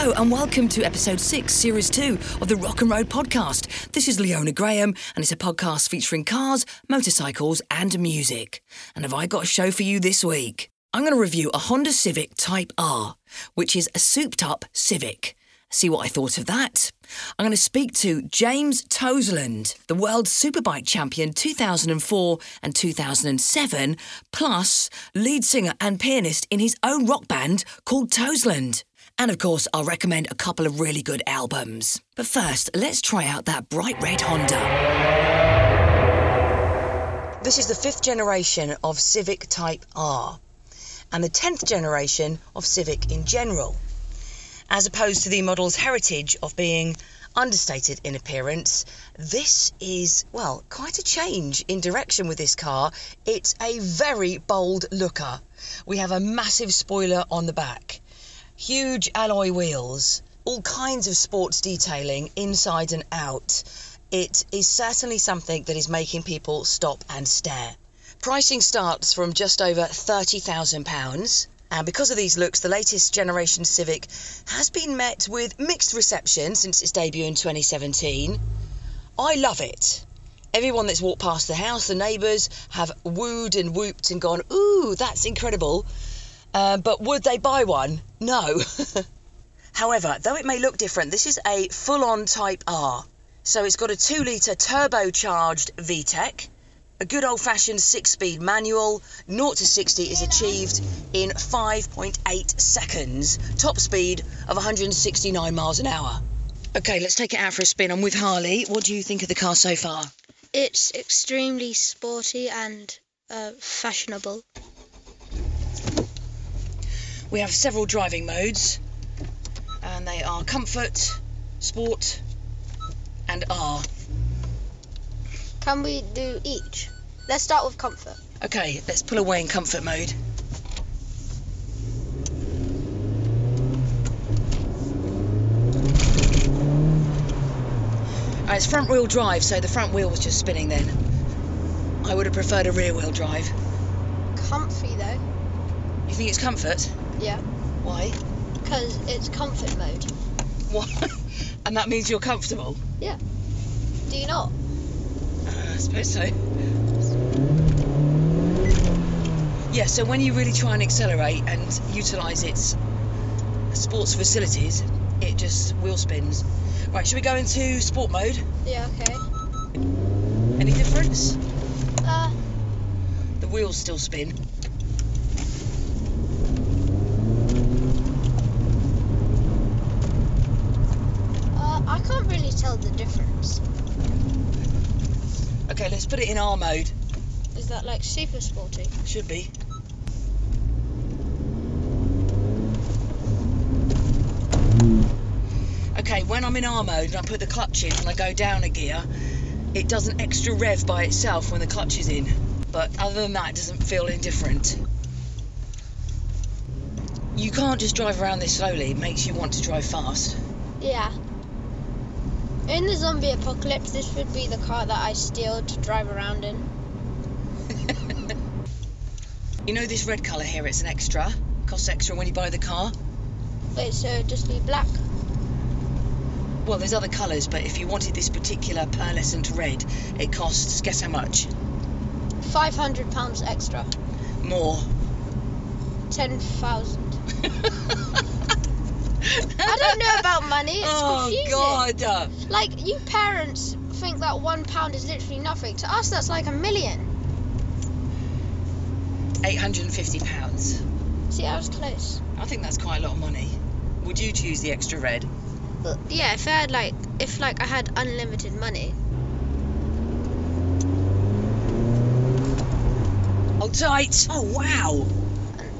Hello and welcome to episode 6, series 2 of the Rock and Road podcast. This is Leona Graham and it's a podcast featuring cars, motorcycles and music. And have I got a show for you this week? I'm going to review a Honda Civic Type R, which is a souped up Civic. See what I thought of that. I'm going to speak to James Toseland, the world superbike champion 2004 and 2007, plus lead singer and pianist in his own rock band called Toseland. And of course, I'll recommend a couple of really good albums. But first, let's try out that bright red Honda. This is the fifth generation of Civic Type R and the 10th generation of Civic in general as opposed to the model's heritage of being understated in appearance. This is, well, quite a change in direction with this car. It's a very bold looker. We have a massive spoiler on the back, huge alloy wheels, all kinds of sports detailing inside and out. It is certainly something that is making people stop and stare. Pricing starts from just over £30,000. And because of these looks, the latest generation Civic has been met with mixed reception since its debut in 2017. I love it. Everyone that's walked past the house, the neighbours, have wooed and whooped and gone, ooh, that's incredible. Uh, but would they buy one? No. However, though it may look different, this is a full on Type R. So it's got a 2 litre turbocharged VTEC a good old fashioned six speed manual, 0 to 60 is achieved in 5.8 seconds, top speed of 169 miles an hour. Okay, let's take it out for a spin. I'm with Harley. What do you think of the car so far? It's extremely sporty and uh, fashionable. We have several driving modes, and they are comfort, sport, and R. Can we do each? Let's start with comfort. Okay, let's pull away in comfort mode. Uh, it's front wheel drive, so the front wheel was just spinning then. I would have preferred a rear wheel drive. Comfy though. You think it's comfort? Yeah. Why? Because it's comfort mode. What? and that means you're comfortable? Yeah. Do you not? Uh, I suppose so. Yeah, so when you really try and accelerate and utilise its sports facilities, it just wheel spins. Right, should we go into sport mode? Yeah, okay. Any difference? Uh, The wheels still spin. uh, I can't really tell the difference. Okay, let's put it in R mode. Is that like super sporty? Should be. Okay, when I'm in R mode and I put the clutch in and I go down a gear, it does an extra rev by itself when the clutch is in. But other than that, it doesn't feel any different. You can't just drive around this slowly, it makes you want to drive fast. Yeah. In the zombie apocalypse, this would be the car that I steal to drive around in. You know this red colour here, it's an extra. Costs extra when you buy the car. Wait, so just be black? Well, there's other colours, but if you wanted this particular pearlescent red, it costs, guess how much? £500 extra. More. 10,000. I don't know about money. It's oh, confusing. God. Like, you parents think that one pound is literally nothing. To us, that's like a million. £850. See, I was close. I think that's quite a lot of money. Would you choose the extra red? But yeah, if I had like, if like I had unlimited money, Hold tight. Oh, wow.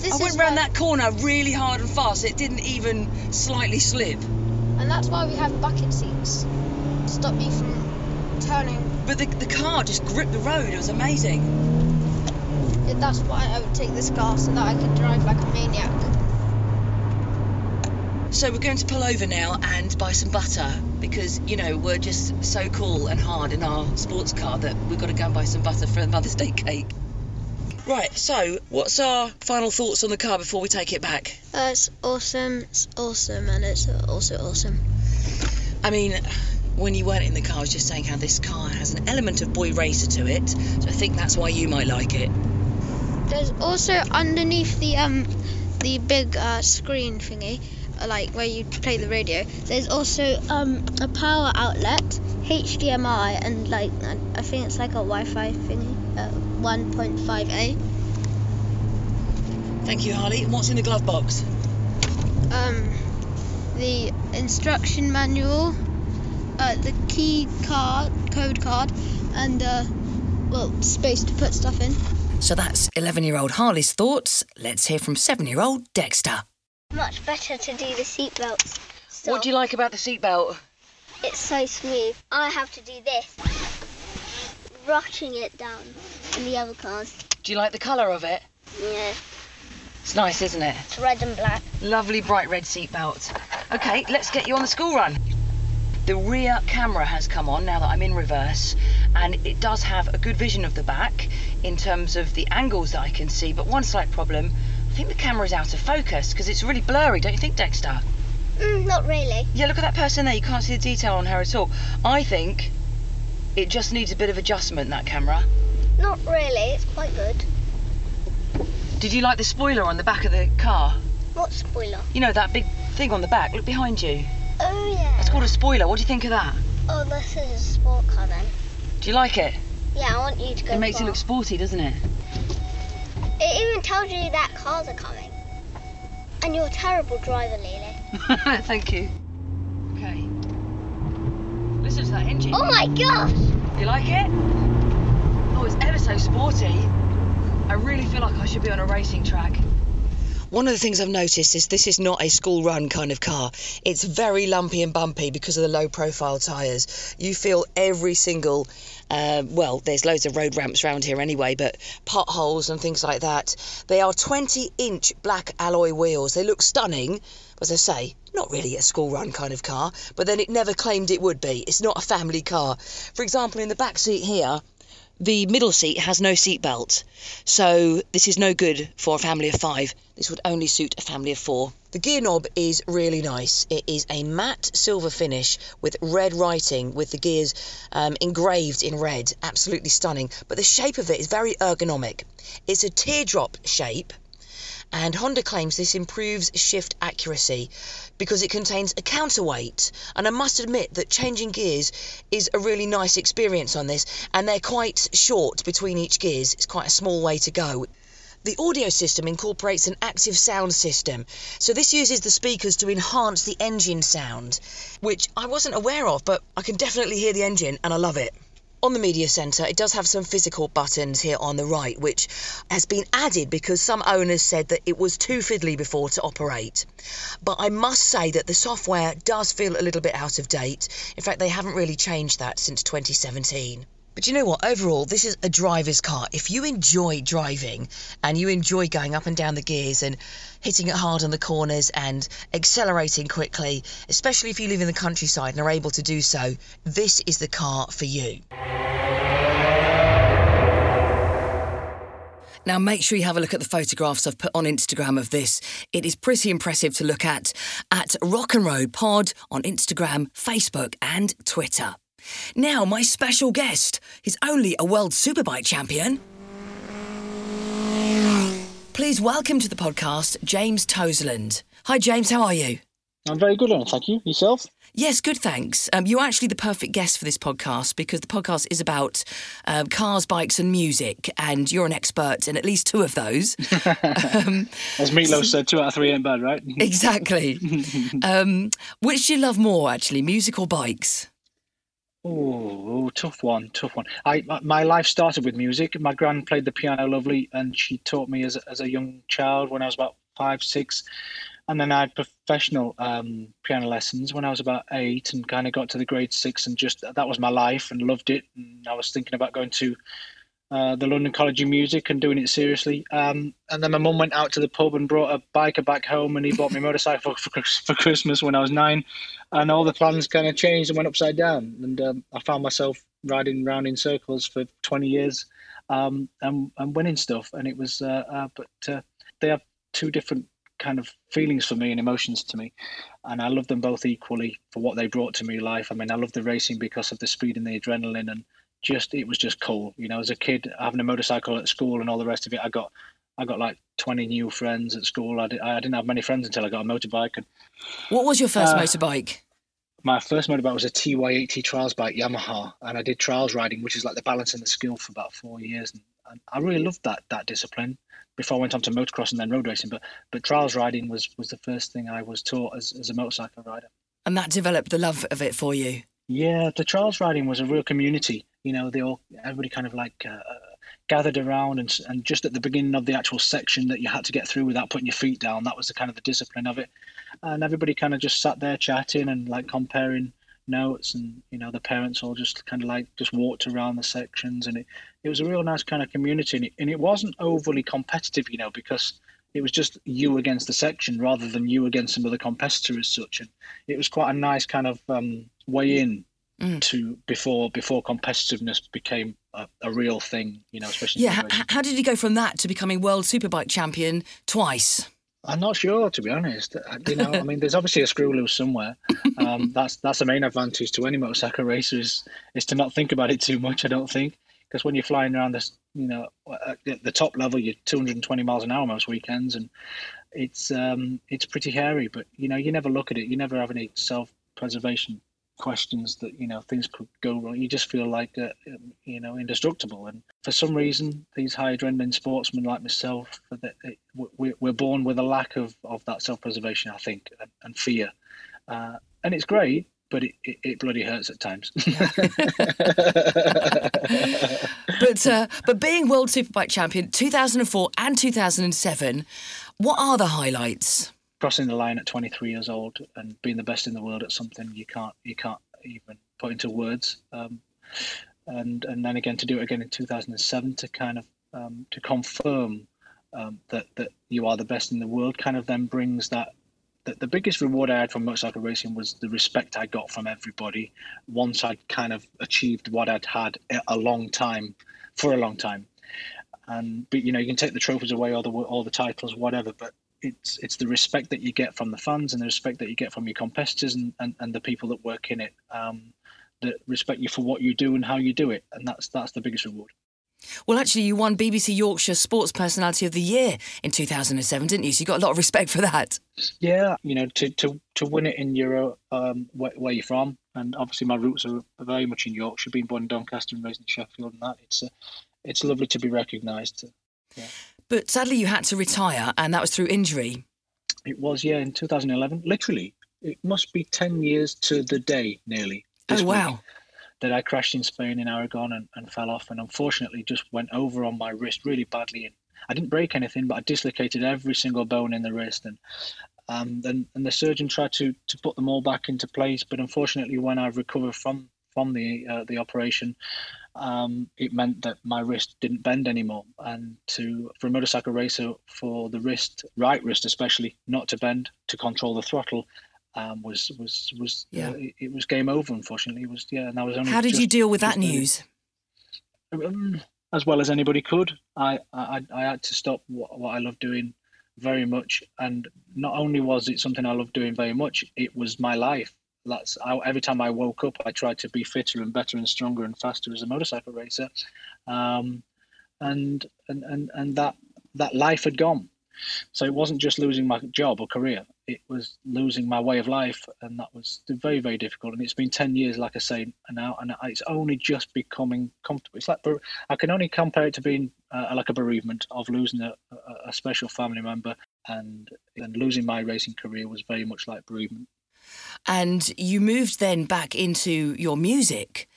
This I went round that corner really hard and fast. It didn't even slightly slip. and that's why we have bucket seats to stop you from turning. But the, the car just gripped the road. It was amazing. And That's why I would take this car so that I could drive like a maniac. So we're going to pull over now and buy some butter because, you know, we're just so cool and hard in our sports car that we've got to go and buy some butter for Mother's Day cake. Right, so what's our final thoughts on the car before we take it back? Uh, it's awesome, it's awesome, and it's also awesome. I mean, when you weren't in the car, I was just saying how this car has an element of boy racer to it, so I think that's why you might like it. There's also underneath the um the big uh, screen thingy, uh, like where you play the radio. There's also um a power outlet, HDMI, and like I think it's like a Wi-Fi thingy, uh, 1.5A. Thank you, Harley. And what's in the glove box? Um, the instruction manual, uh, the key card, code card, and uh, well, space to put stuff in. So that's 11 year old Harley's thoughts. Let's hear from 7 year old Dexter. Much better to do the seatbelts. So What do you like about the seatbelt? it's so smooth. I have to do this, rocking it down in the other cars. Do you like the colour of it? Yeah, It's nice, isn't it? it's red and black. Lovely bright red seatbelt. Okay, let's get you on the school run. The rear camera has come on now that I'm in reverse, and it does have a good vision of the back in terms of the angles that I can see. But one slight problem I think the camera is out of focus because it's really blurry, don't you think, Dexter? Mm, not really. Yeah, look at that person there. You can't see the detail on her at all. I think it just needs a bit of adjustment, that camera. Not really. It's quite good. Did you like the spoiler on the back of the car? What spoiler? You know, that big thing on the back. Look behind you. Oh yeah. That's called a spoiler. What do you think of that? Oh, this is a sport car then. Do you like it? Yeah, I want you to go. It makes it look sporty, doesn't it? It even tells you that cars are coming. And you're a terrible driver, Lily. Thank you. Okay. Listen to that engine. Oh my gosh! You like it? Oh, it's ever so sporty. I really feel like I should be on a racing track. One of the things I've noticed is this is not a school run kind of car. It's very lumpy and bumpy because of the low profile tyres. You feel every single, uh, well, there's loads of road ramps around here anyway, but potholes and things like that. They are 20 inch black alloy wheels. They look stunning. As I say, not really a school run kind of car, but then it never claimed it would be. It's not a family car. For example, in the back seat here, the middle seat has no seat belt, so this is no good for a family of five. This would only suit a family of four. The gear knob is really nice. It is a matte silver finish with red writing, with the gears um, engraved in red. Absolutely stunning. But the shape of it is very ergonomic. It's a teardrop shape, and Honda claims this improves shift accuracy because it contains a counterweight. And I must admit that changing gears is a really nice experience on this, and they're quite short between each gears. It's quite a small way to go. The audio system incorporates an active sound system, so this uses the speakers to enhance the engine sound, which I wasn't aware of, but I can definitely hear the engine and I love it. On the media centre, it does have some physical buttons here on the right, which has been added because some owners said that it was too fiddly before to operate. But I must say that the software does feel a little bit out of date. In fact, they haven't really changed that since 2017. But you know what? Overall, this is a driver's car. If you enjoy driving and you enjoy going up and down the gears and hitting it hard on the corners and accelerating quickly, especially if you live in the countryside and are able to do so, this is the car for you. Now, make sure you have a look at the photographs I've put on Instagram of this. It is pretty impressive to look at at Rock and Road Pod on Instagram, Facebook, and Twitter. Now, my special guest. He's only a World Superbike champion. Please welcome to the podcast James Toseland. Hi, James, how are you? I'm very good thank you. Yourself? Yes, good, thanks. Um, you're actually the perfect guest for this podcast because the podcast is about um, cars, bikes, and music, and you're an expert in at least two of those. um, As Meatloaf said, two out of three ain't bad, right? exactly. um, which do you love more, actually, music or bikes? Oh, tough one, tough one. I my- my life started with music. My gran played the piano lovely, and she taught me as as a young child when I was about five, six, and then I had professional um, piano lessons when I was about eight, and kind of got to the grade six, and just that was my life, and loved it. And I was thinking about going to uh, the London College of Music and doing it seriously. Um, and then my mum went out to the pub and brought a biker back home, and he bought me a motorcycle for, for, Christmas when I was nine. And all the plans kind of changed and went upside down. And um, I found myself riding around in circles for 20 years. um, and, and winning stuff. And it was, uh, uh, but uh, they have two different kind of feelings for me and emotions to me. And I love them both equally for what they brought to me life. I mean, I love the racing because of the speed and the adrenaline and just, it was just cool. You know, as a kid, having a motorcycle at school and all the rest of it, I got, I got like 20 new friends at school. I, did, I didn't have many friends until I got a motorbike. And, What was your first Uh, motorbike? my first motorbike was a TY80 trials bike Yamaha, and I did trials riding, which is like the balance and the skill for about four years. And, and I really loved that that discipline before I went on to motocross and then road racing. But but trials riding was was the first thing I was taught as, as a motorcycle rider. And that developed the love of it for you. Yeah, the trials riding was a real community. You know, they all everybody kind of like uh, gathered around, and and just at the beginning of the actual section that you had to get through without putting your feet down. That was the kind of the discipline of it, and everybody kind of just sat there chatting and like comparing notes, and you know the parents all just kind of like just walked around the sections, and it it was a real nice kind of community, and it, and it wasn't overly competitive, you know, because it was just you against the section rather than you against some other competitor as such, and it was quite a nice kind of um, way in Mm. to before before competitiveness became a, a real thing, you know, especially. Yeah. H- how did you go from that to becoming world superbike champion twice? I'm not sure, to be honest. Uh, You know, I mean, there's obviously a screw loose somewhere. Um, that's that's the main advantage to any motorcycle racer is is to not think about it too much. I don't think because when you're flying around this, you know, at the- the top level, you're 220 miles an hour most weekends, and it's um it's pretty hairy. But you know, you never look at it. You never have any self preservation questions that you know things could go wrong. You just feel like uh, um, you know indestructible. And for some reason, these high adrenaline sportsmen like myself, that we, we're born with a lack of, of that self preservation, I think, and, and fear. Uh, and it's great, but it, it, it bloody hurts at times. But uh, but being world superbike champion 2004 and 2007, what are the highlights? Crossing the line at 23 years old and being the best in the world at something you can't you can't even put into words. Um, and and then again to do it again in 2007 to kind of um, to confirm um, that that you are the best in the world kind of then brings that that the biggest reward I had from motorcycle racing was the respect I got from everybody once I'd kind of achieved what I'd had a- long time for a long time. And but you know you can take the trophies away, all the all the titles, whatever, but it's it's the respect that you get from the fans and the respect that you get from your competitors and, and, and the people that work in it um, that respect you for what you do and how you do it, and that's that's the biggest reward. Well, actually, you won BBC Yorkshire Sports Personality of the Year in 2007, didn't you? So you got a lot of respect for that. Yeah, you know, to to, to win it in Euro, um, where, where you're from, and obviously my roots are very much in Yorkshire, being born in Doncaster and raised in Sheffield, and that it's uh, it's lovely to be recognised. But sadly, you had to retire, and that was through injury. It was yeah in 2011, literally. It must be 10 years to the day, nearly. oh, wow. That I crashed in Spain in Aragon and, and fell off, and unfortunately just went over on my wrist really badly. And I didn't break anything, but I dislocated every single bone in the wrist, and um, then and the surgeon tried to to put them all back into place. But unfortunately, when I recovered from from the uh, the operation, um, it meant that my wrist didn't bend anymore. And to for a motorcycle racer, for the wrist, right wrist especially, not to bend to control the throttle, um, was was was Yeah. uh, it, it was game over. Unfortunately, it was yeah. And I was only. How did you deal with that news? um, as well as anybody could. I, I I had to stop what, what I love doing very much, and not only was it something I love doing very much, it was my life. That's I, every time I woke up, I tried to be fitter and better and stronger and faster as a motorcycle racer, um, and and and and that that life had gone. So it wasn't just losing my job or career; it was losing my way of life, and that was very, very difficult. And it's been ten years, like I say, now, and it's only just becoming comfortable. It's like I can only compare it to being uh, like a bereavement of losing a, a, a special family member, and and losing my racing career was very much like bereavement. And you moved then back into your music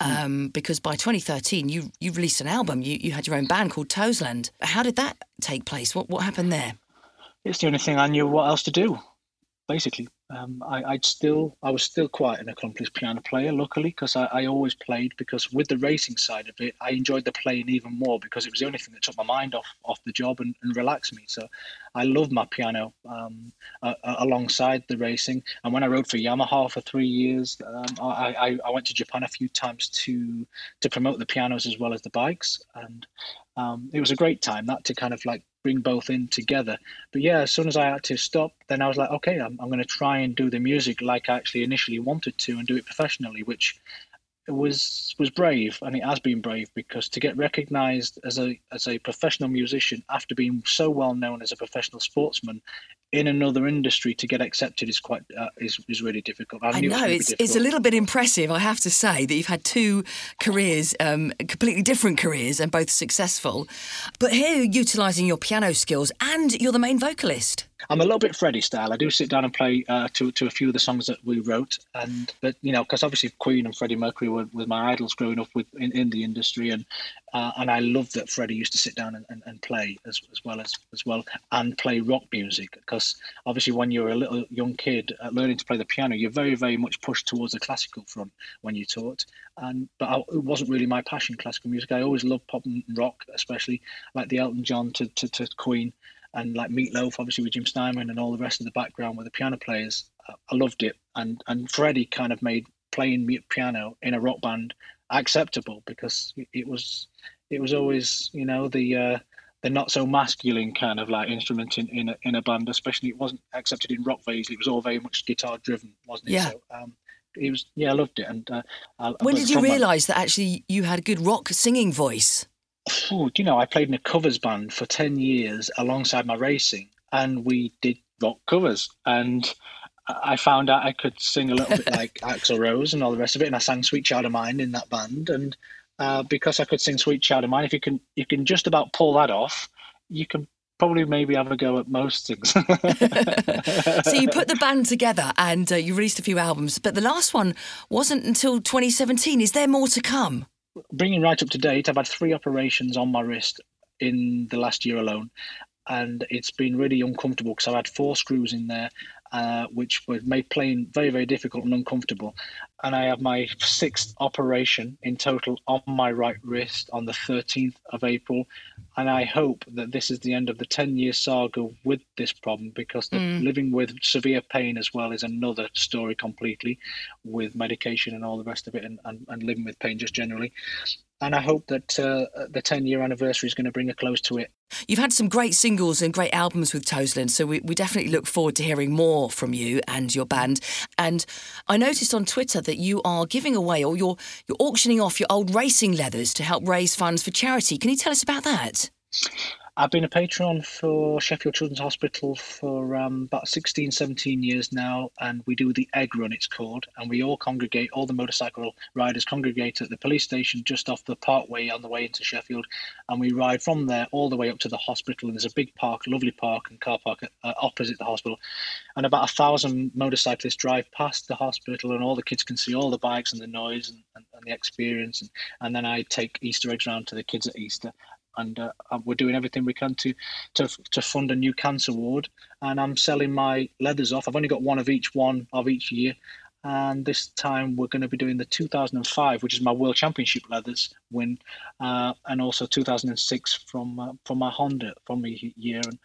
um, because by 2013 you you released an album. You you had your own band called Toseland. How did that take place? What what happened there? It's the only thing I knew what else to do, basically. Um, I, I'd still, I was still quite an accomplished piano player, luckily, because I, I always played. Because with the racing side of it, I enjoyed the playing even more because it was the only thing that took my mind off off the job and, and relaxed me. So, I loved my piano um, uh, alongside the racing. And when I rode for Yamaha for three years, um, I, I, I went to Japan a few times to to promote the pianos as well as the bikes, and um, it was a great time that to kind of like bring both in together. But yeah, as soon as I had to stop, then I was like, okay, I'm, I'm going to try and do the music like I actually initially wanted to and do it professionally, which was was brave and it has been brave because to get recognized as a as a professional musician after being so well known as a professional sportsman in another industry to get accepted is quite uh, is, is really difficult. I, I know it it's it's a little bit impressive, I have to say, that you've had two careers, um, completely different careers, and both successful. But here, you're utilising your piano skills, and you're the main vocalist. I'm a little bit Freddie style. I do sit down and play uh, to to a few of the songs that we wrote, and but you know, because obviously Queen and Freddie Mercury were, were my idols growing up with in, in the industry, and uh, and I love that Freddie used to sit down and, and, and play as, as well as as well and play rock music. Because obviously when you're a little young kid uh, learning to play the piano, you're very very much pushed towards the classical front when you're taught, and but I, it wasn't really my passion classical music. I always loved pop and rock, especially like the Elton John to, to, to Queen and like Meatloaf, obviously with Jim Steinman and all the rest of the background with the piano players. I loved it, and and Freddie kind of made playing piano in a rock band acceptable because it was it was always you know the uh, the not so masculine kind of like instrument in in a, in a band, especially it wasn't accepted in rock phase. It was all very much guitar driven, wasn't it? Yeah. So, um, it was yeah, I loved it. And uh, when did you realise that actually you had a good rock singing voice? Oh, you know, I played in a covers band for 10 years alongside my racing, and we did rock covers. And I found out I could sing a little bit like Axl Rose and all the rest of it, and I sang "Sweet Child of Mine" in that band. And uh, because I could sing "Sweet Child of Mine," if you can, you can just about pull that off. You can probably maybe have a go at most things. so you put the band together and uh, you released a few albums, but the last one wasn't until 2017. Is there more to come? Bringing right up to date, I've had three operations on my wrist in the last year alone, and it's been really uncomfortable because I've had four screws in there, uh, which was made playing very, very difficult and uncomfortable. And I have my sixth operation in total on my right wrist on the 13th of April. And I hope that this is the end of the 10 year saga with this problem because mm. living with severe pain as well is another story completely with medication and all the rest of it and, and, and living with pain just generally and I hope that uh, the 10 year anniversary is going to bring a close to it. You've had some great singles and great albums with Toseland, so we, we definitely look forward to hearing more from you and your band. And I noticed on Twitter that you are giving away or you're, you're auctioning off your old racing leathers to help raise funds for charity. Can you tell us about that? I've been a patron for Sheffield Children's Hospital for um, about 16, 17 years now, and we do the egg run, it's called, and we all congregate, all the motorcycle riders congregate at the police station just off the parkway on the way into Sheffield, and we ride from there all the way up to the hospital. And there's a big park, lovely park and car park uh, opposite the hospital, and about a thousand motorcyclists drive past the hospital, and all the kids can see all the bikes and the noise and, and, and the experience. And, and then I take Easter eggs around to the kids at Easter, and uh, we're doing everything we can to, to to fund a new cancer ward. And I'm selling my leathers off. I've only got one of each one of each year, and this time we're going to be doing the 2005, which is my World Championship leathers win, uh, and also 2006 from uh, from my Honda from the year, and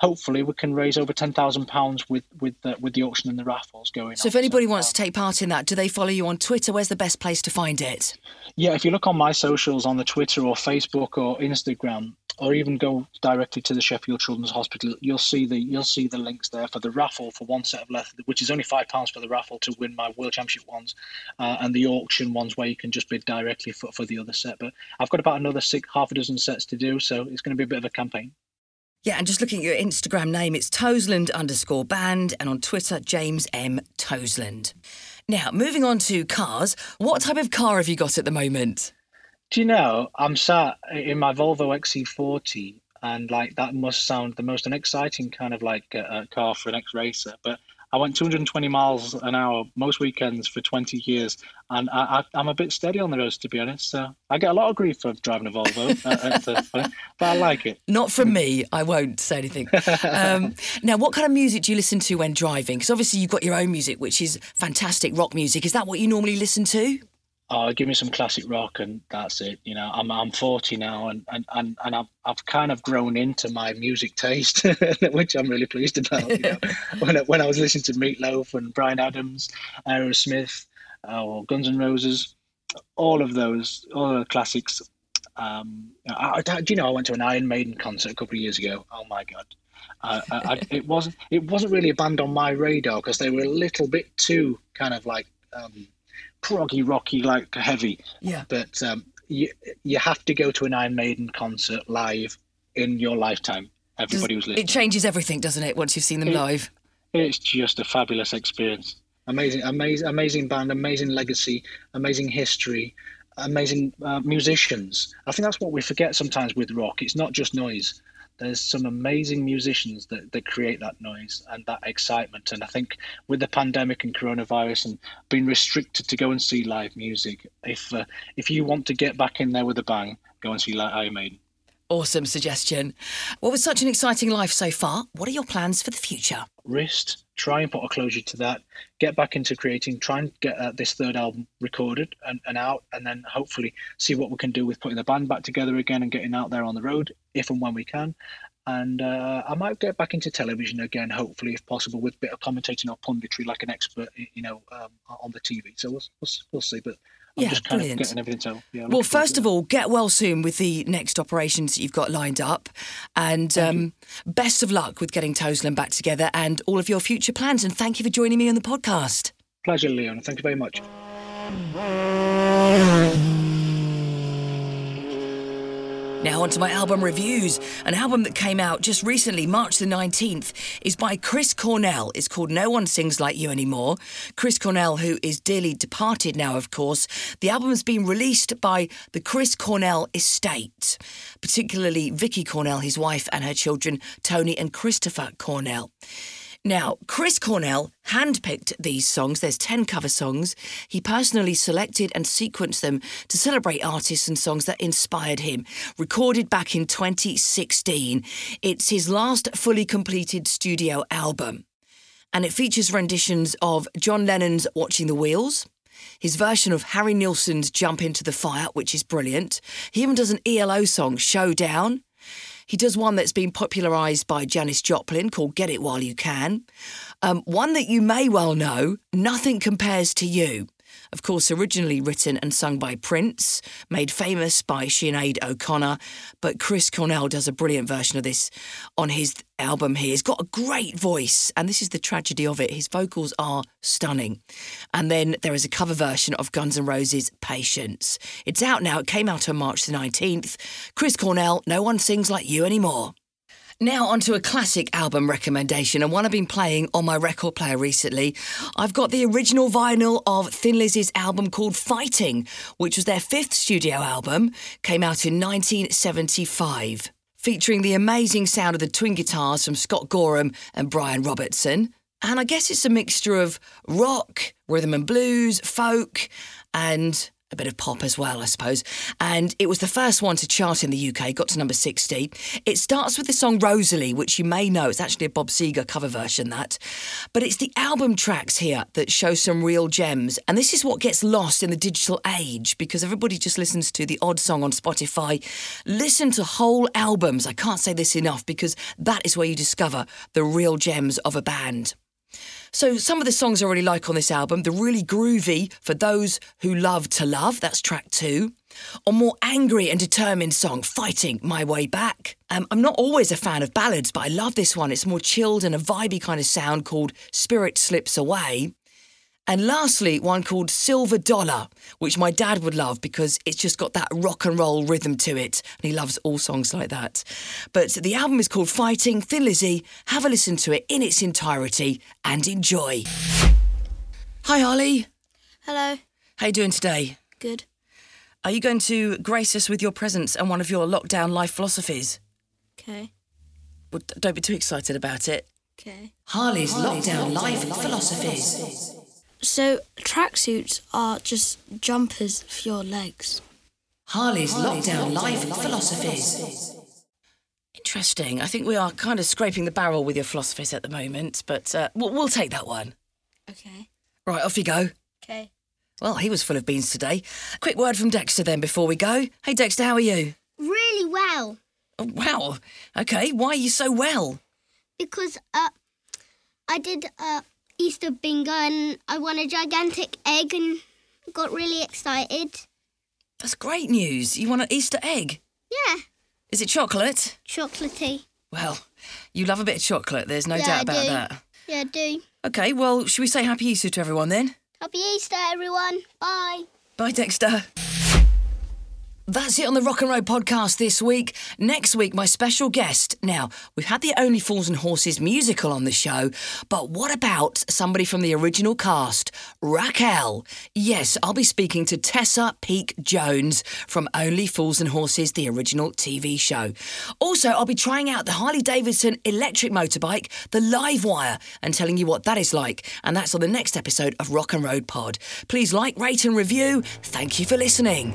hopefully we can raise over ten thousand pounds with with the, with the auction and the raffles going. So, on. if anybody so, wants to take part in that, do they follow you on Twitter? Where's the best place to find it? Yeah, if you look on my socials on the Twitter or Facebook or Instagram, or even go directly to the Sheffield Children's Hospital, you'll see the you'll see the links there for the raffle for one set of leather, which is only five pounds for the raffle to win my World Championship ones, uh, and the auction ones where you can just bid directly for, for the other set. But I've got about another six, half a dozen sets to do, so it's going to be a bit of a campaign. Yeah, and just looking at your Instagram name, it's Toseland underscore band, and on Twitter, James M. Toseland. Now, moving on to cars, what type of car have you got at the moment? Do you know, I'm sat in my Volvo XC40, and like that must sound the most unexciting kind of like uh, car for an ex racer, but I went 220 miles an hour most weekends for 20 years, and I, I, am a bit steady on the roads, to be honest. So I get a lot of grief for driving a Volvo, uh, uh, but I like it. Not from me. I won't say anything. Um, now, what kind of music do you listen to when driving? Because obviously you've got your own music, which is fantastic rock music. Is that what you normally listen to? Oh, give me some classic rock and that's it. You know, I'm I'm 40 now and and and, and I've I've kind of grown into my music taste, which I'm really pleased about. You know, when I, when I was listening to Meatloaf and Bryan Adams, Aerosmith, uh, or Guns N' Roses, all of those, all the classics. Um, I, I, do you know I went to an Iron Maiden concert a couple of years ago? Oh my god. Uh, I, it wasn't. It wasn't really a band on my radar because they were a little bit too kind of like um, proggy, rocky, like heavy. Yeah. But um, you you have to go to an Iron Maiden concert live in your lifetime. Everybody Does, was listening. It changes everything, doesn't it? Once you've seen them it, live. It's just a fabulous experience. Amazing, amazing, amazing band, amazing legacy, amazing history, amazing uh, musicians. I think that's what we forget sometimes with rock. It's not just noise there's some amazing musicians that, that create that noise and that excitement. And I think with the pandemic and coronavirus and being restricted to go and see live music, if uh, if you want to get back in there with a bang, go and see live Iron Maiden. Awesome suggestion. Well, was such an exciting life so far, what are your plans for the future? Wrist, try and put a closure to that. Get back into creating, try and get uh, this third album recorded and, and out, and then hopefully see what we can do with putting the band back together again and getting out there on the road if and when we can. And uh, I might get back into television again, hopefully, if possible, with a bit of commentating or punditry, like an expert, you know, um, on the TV. So we'll, we'll, we'll see. But I'm yeah, just kind brilliant. of getting everything Yeah, well, first of all, get well soon with the next operations that you've got lined up. And um, best of luck with getting Toseland back together and all of your future plans. And thank you for joining me on the podcast. Pleasure, Leon. Thank you very much. Now, onto my album reviews. An album that came out just recently, March the 19th, is by Chris Cornell. It's called No One Sings Like You Anymore. Chris Cornell, who is dearly departed now, of course. The album has been released by the Chris Cornell estate, particularly Vicky Cornell, his wife, and her children, Toni and Christopher Cornell. Now, Chris Cornell handpicked these songs. There's 10 cover songs. He personally selected and sequenced them to celebrate artists and songs that inspired him. Recorded back in 2016, it's his last fully completed studio album. And it features renditions of John Lennon's Watching the Wheels, his version of Harry Nilsson's Jump Into the Fire, which is brilliant. He even does an ELO song, Showdown. He does one that's been popularised by Janis Joplin called Get It While You Can. Um, one that you may well know, Nothing Compares to You. Of course, originally written and sung by Prince, made famous by Sinead O'Connor, but Chris Cornell does a brilliant version of this on his album here. He's got a great voice, and this is the tragedy of it. His vocals are stunning. And then there is a cover version of Guns N' Roses' Patience. It's out now. It came out on March the 19th. Chris Cornell, No One Sings Like You Anymore. Now, onto a classic album recommendation and one I've been playing on my record player recently. I've got the original vinyl of Thin Lizzy's album called Fighting, which was their fifth studio album, came out in 1975, featuring the amazing sound of the twin guitars from Scott Gorham and Brian Robertson. And I guess it's a mixture of rock, rhythm and blues, folk, and a bit of pop as well, I suppose. And it was the first one to chart in the UK, got to number 60. It starts with the song Rosalie, which you may know. It's actually a Bob Seger cover version, that. But it's the album tracks here that show some real gems. And this is what gets lost in the digital age because everybody just listens to the odd song on Spotify. Listen to whole albums. I can't say this enough because that is where you discover the real gems of a band. So some of the songs I really like on this album, the really groovy for those who love to love, that's track two. A more angry and determined song, Fighting My Way Back. Um, I'm not always a fan of ballads, but I love this one. It's more chilled and a vibey kind of sound called Spirit Slips Away. And lastly, one called Silver Dollar, which my dad would love because it's just got that rock and roll rhythm to it. And he loves all songs like that. But the album is called Fighting Thin Lizzy. Have a listen to it in its entirety and enjoy. Hi, Holly. Hello. How you doing today? Good. Are you going to grace us with your presence and one of your lockdown life philosophies? Okay. Well, don't be too excited about it. Okay. Harley's lockdown life philosophies. So tracksuits are just jumpers for your legs. Harley's lockdown life philosophies. Interesting. I think we are kind of scraping the barrel with your philosophies at the moment, but uh, we'll, we'll take that one. Okay. Right, off you go. Okay. Well, he was full of beans today. Quick word from Dexter then before we go. Hey, Dexter, how are you? Really well. Oh, wow. Okay, why are you so well? Because uh, I did uh, Easter bingo and I won a gigantic egg and got really excited. That's great news. You won an Easter egg? Yeah, Is it chocolate? chocolatey. Well, you love a bit of chocolate. There's no Yeah, doubt about that. Yeah, I do. Okay, well, should we say Happy Easter to everyone then? Happy Easter, everyone. Bye. Bye, Dexter. That's it on the Rock and Roll podcast this week. Next week, my special guest. Now, we've had the Only Fools and Horses musical on the show, but what about somebody from the original cast? Raquel. Yes, I'll be speaking to Tessa Peake-Jones from Only Fools and Horses, the original TV show. Also, I'll be trying out the Harley Davidson electric motorbike, the LiveWire, and telling you what that is like. And that's on the next episode of Rock and Road Pod. Please like, rate, and review. Thank you for listening.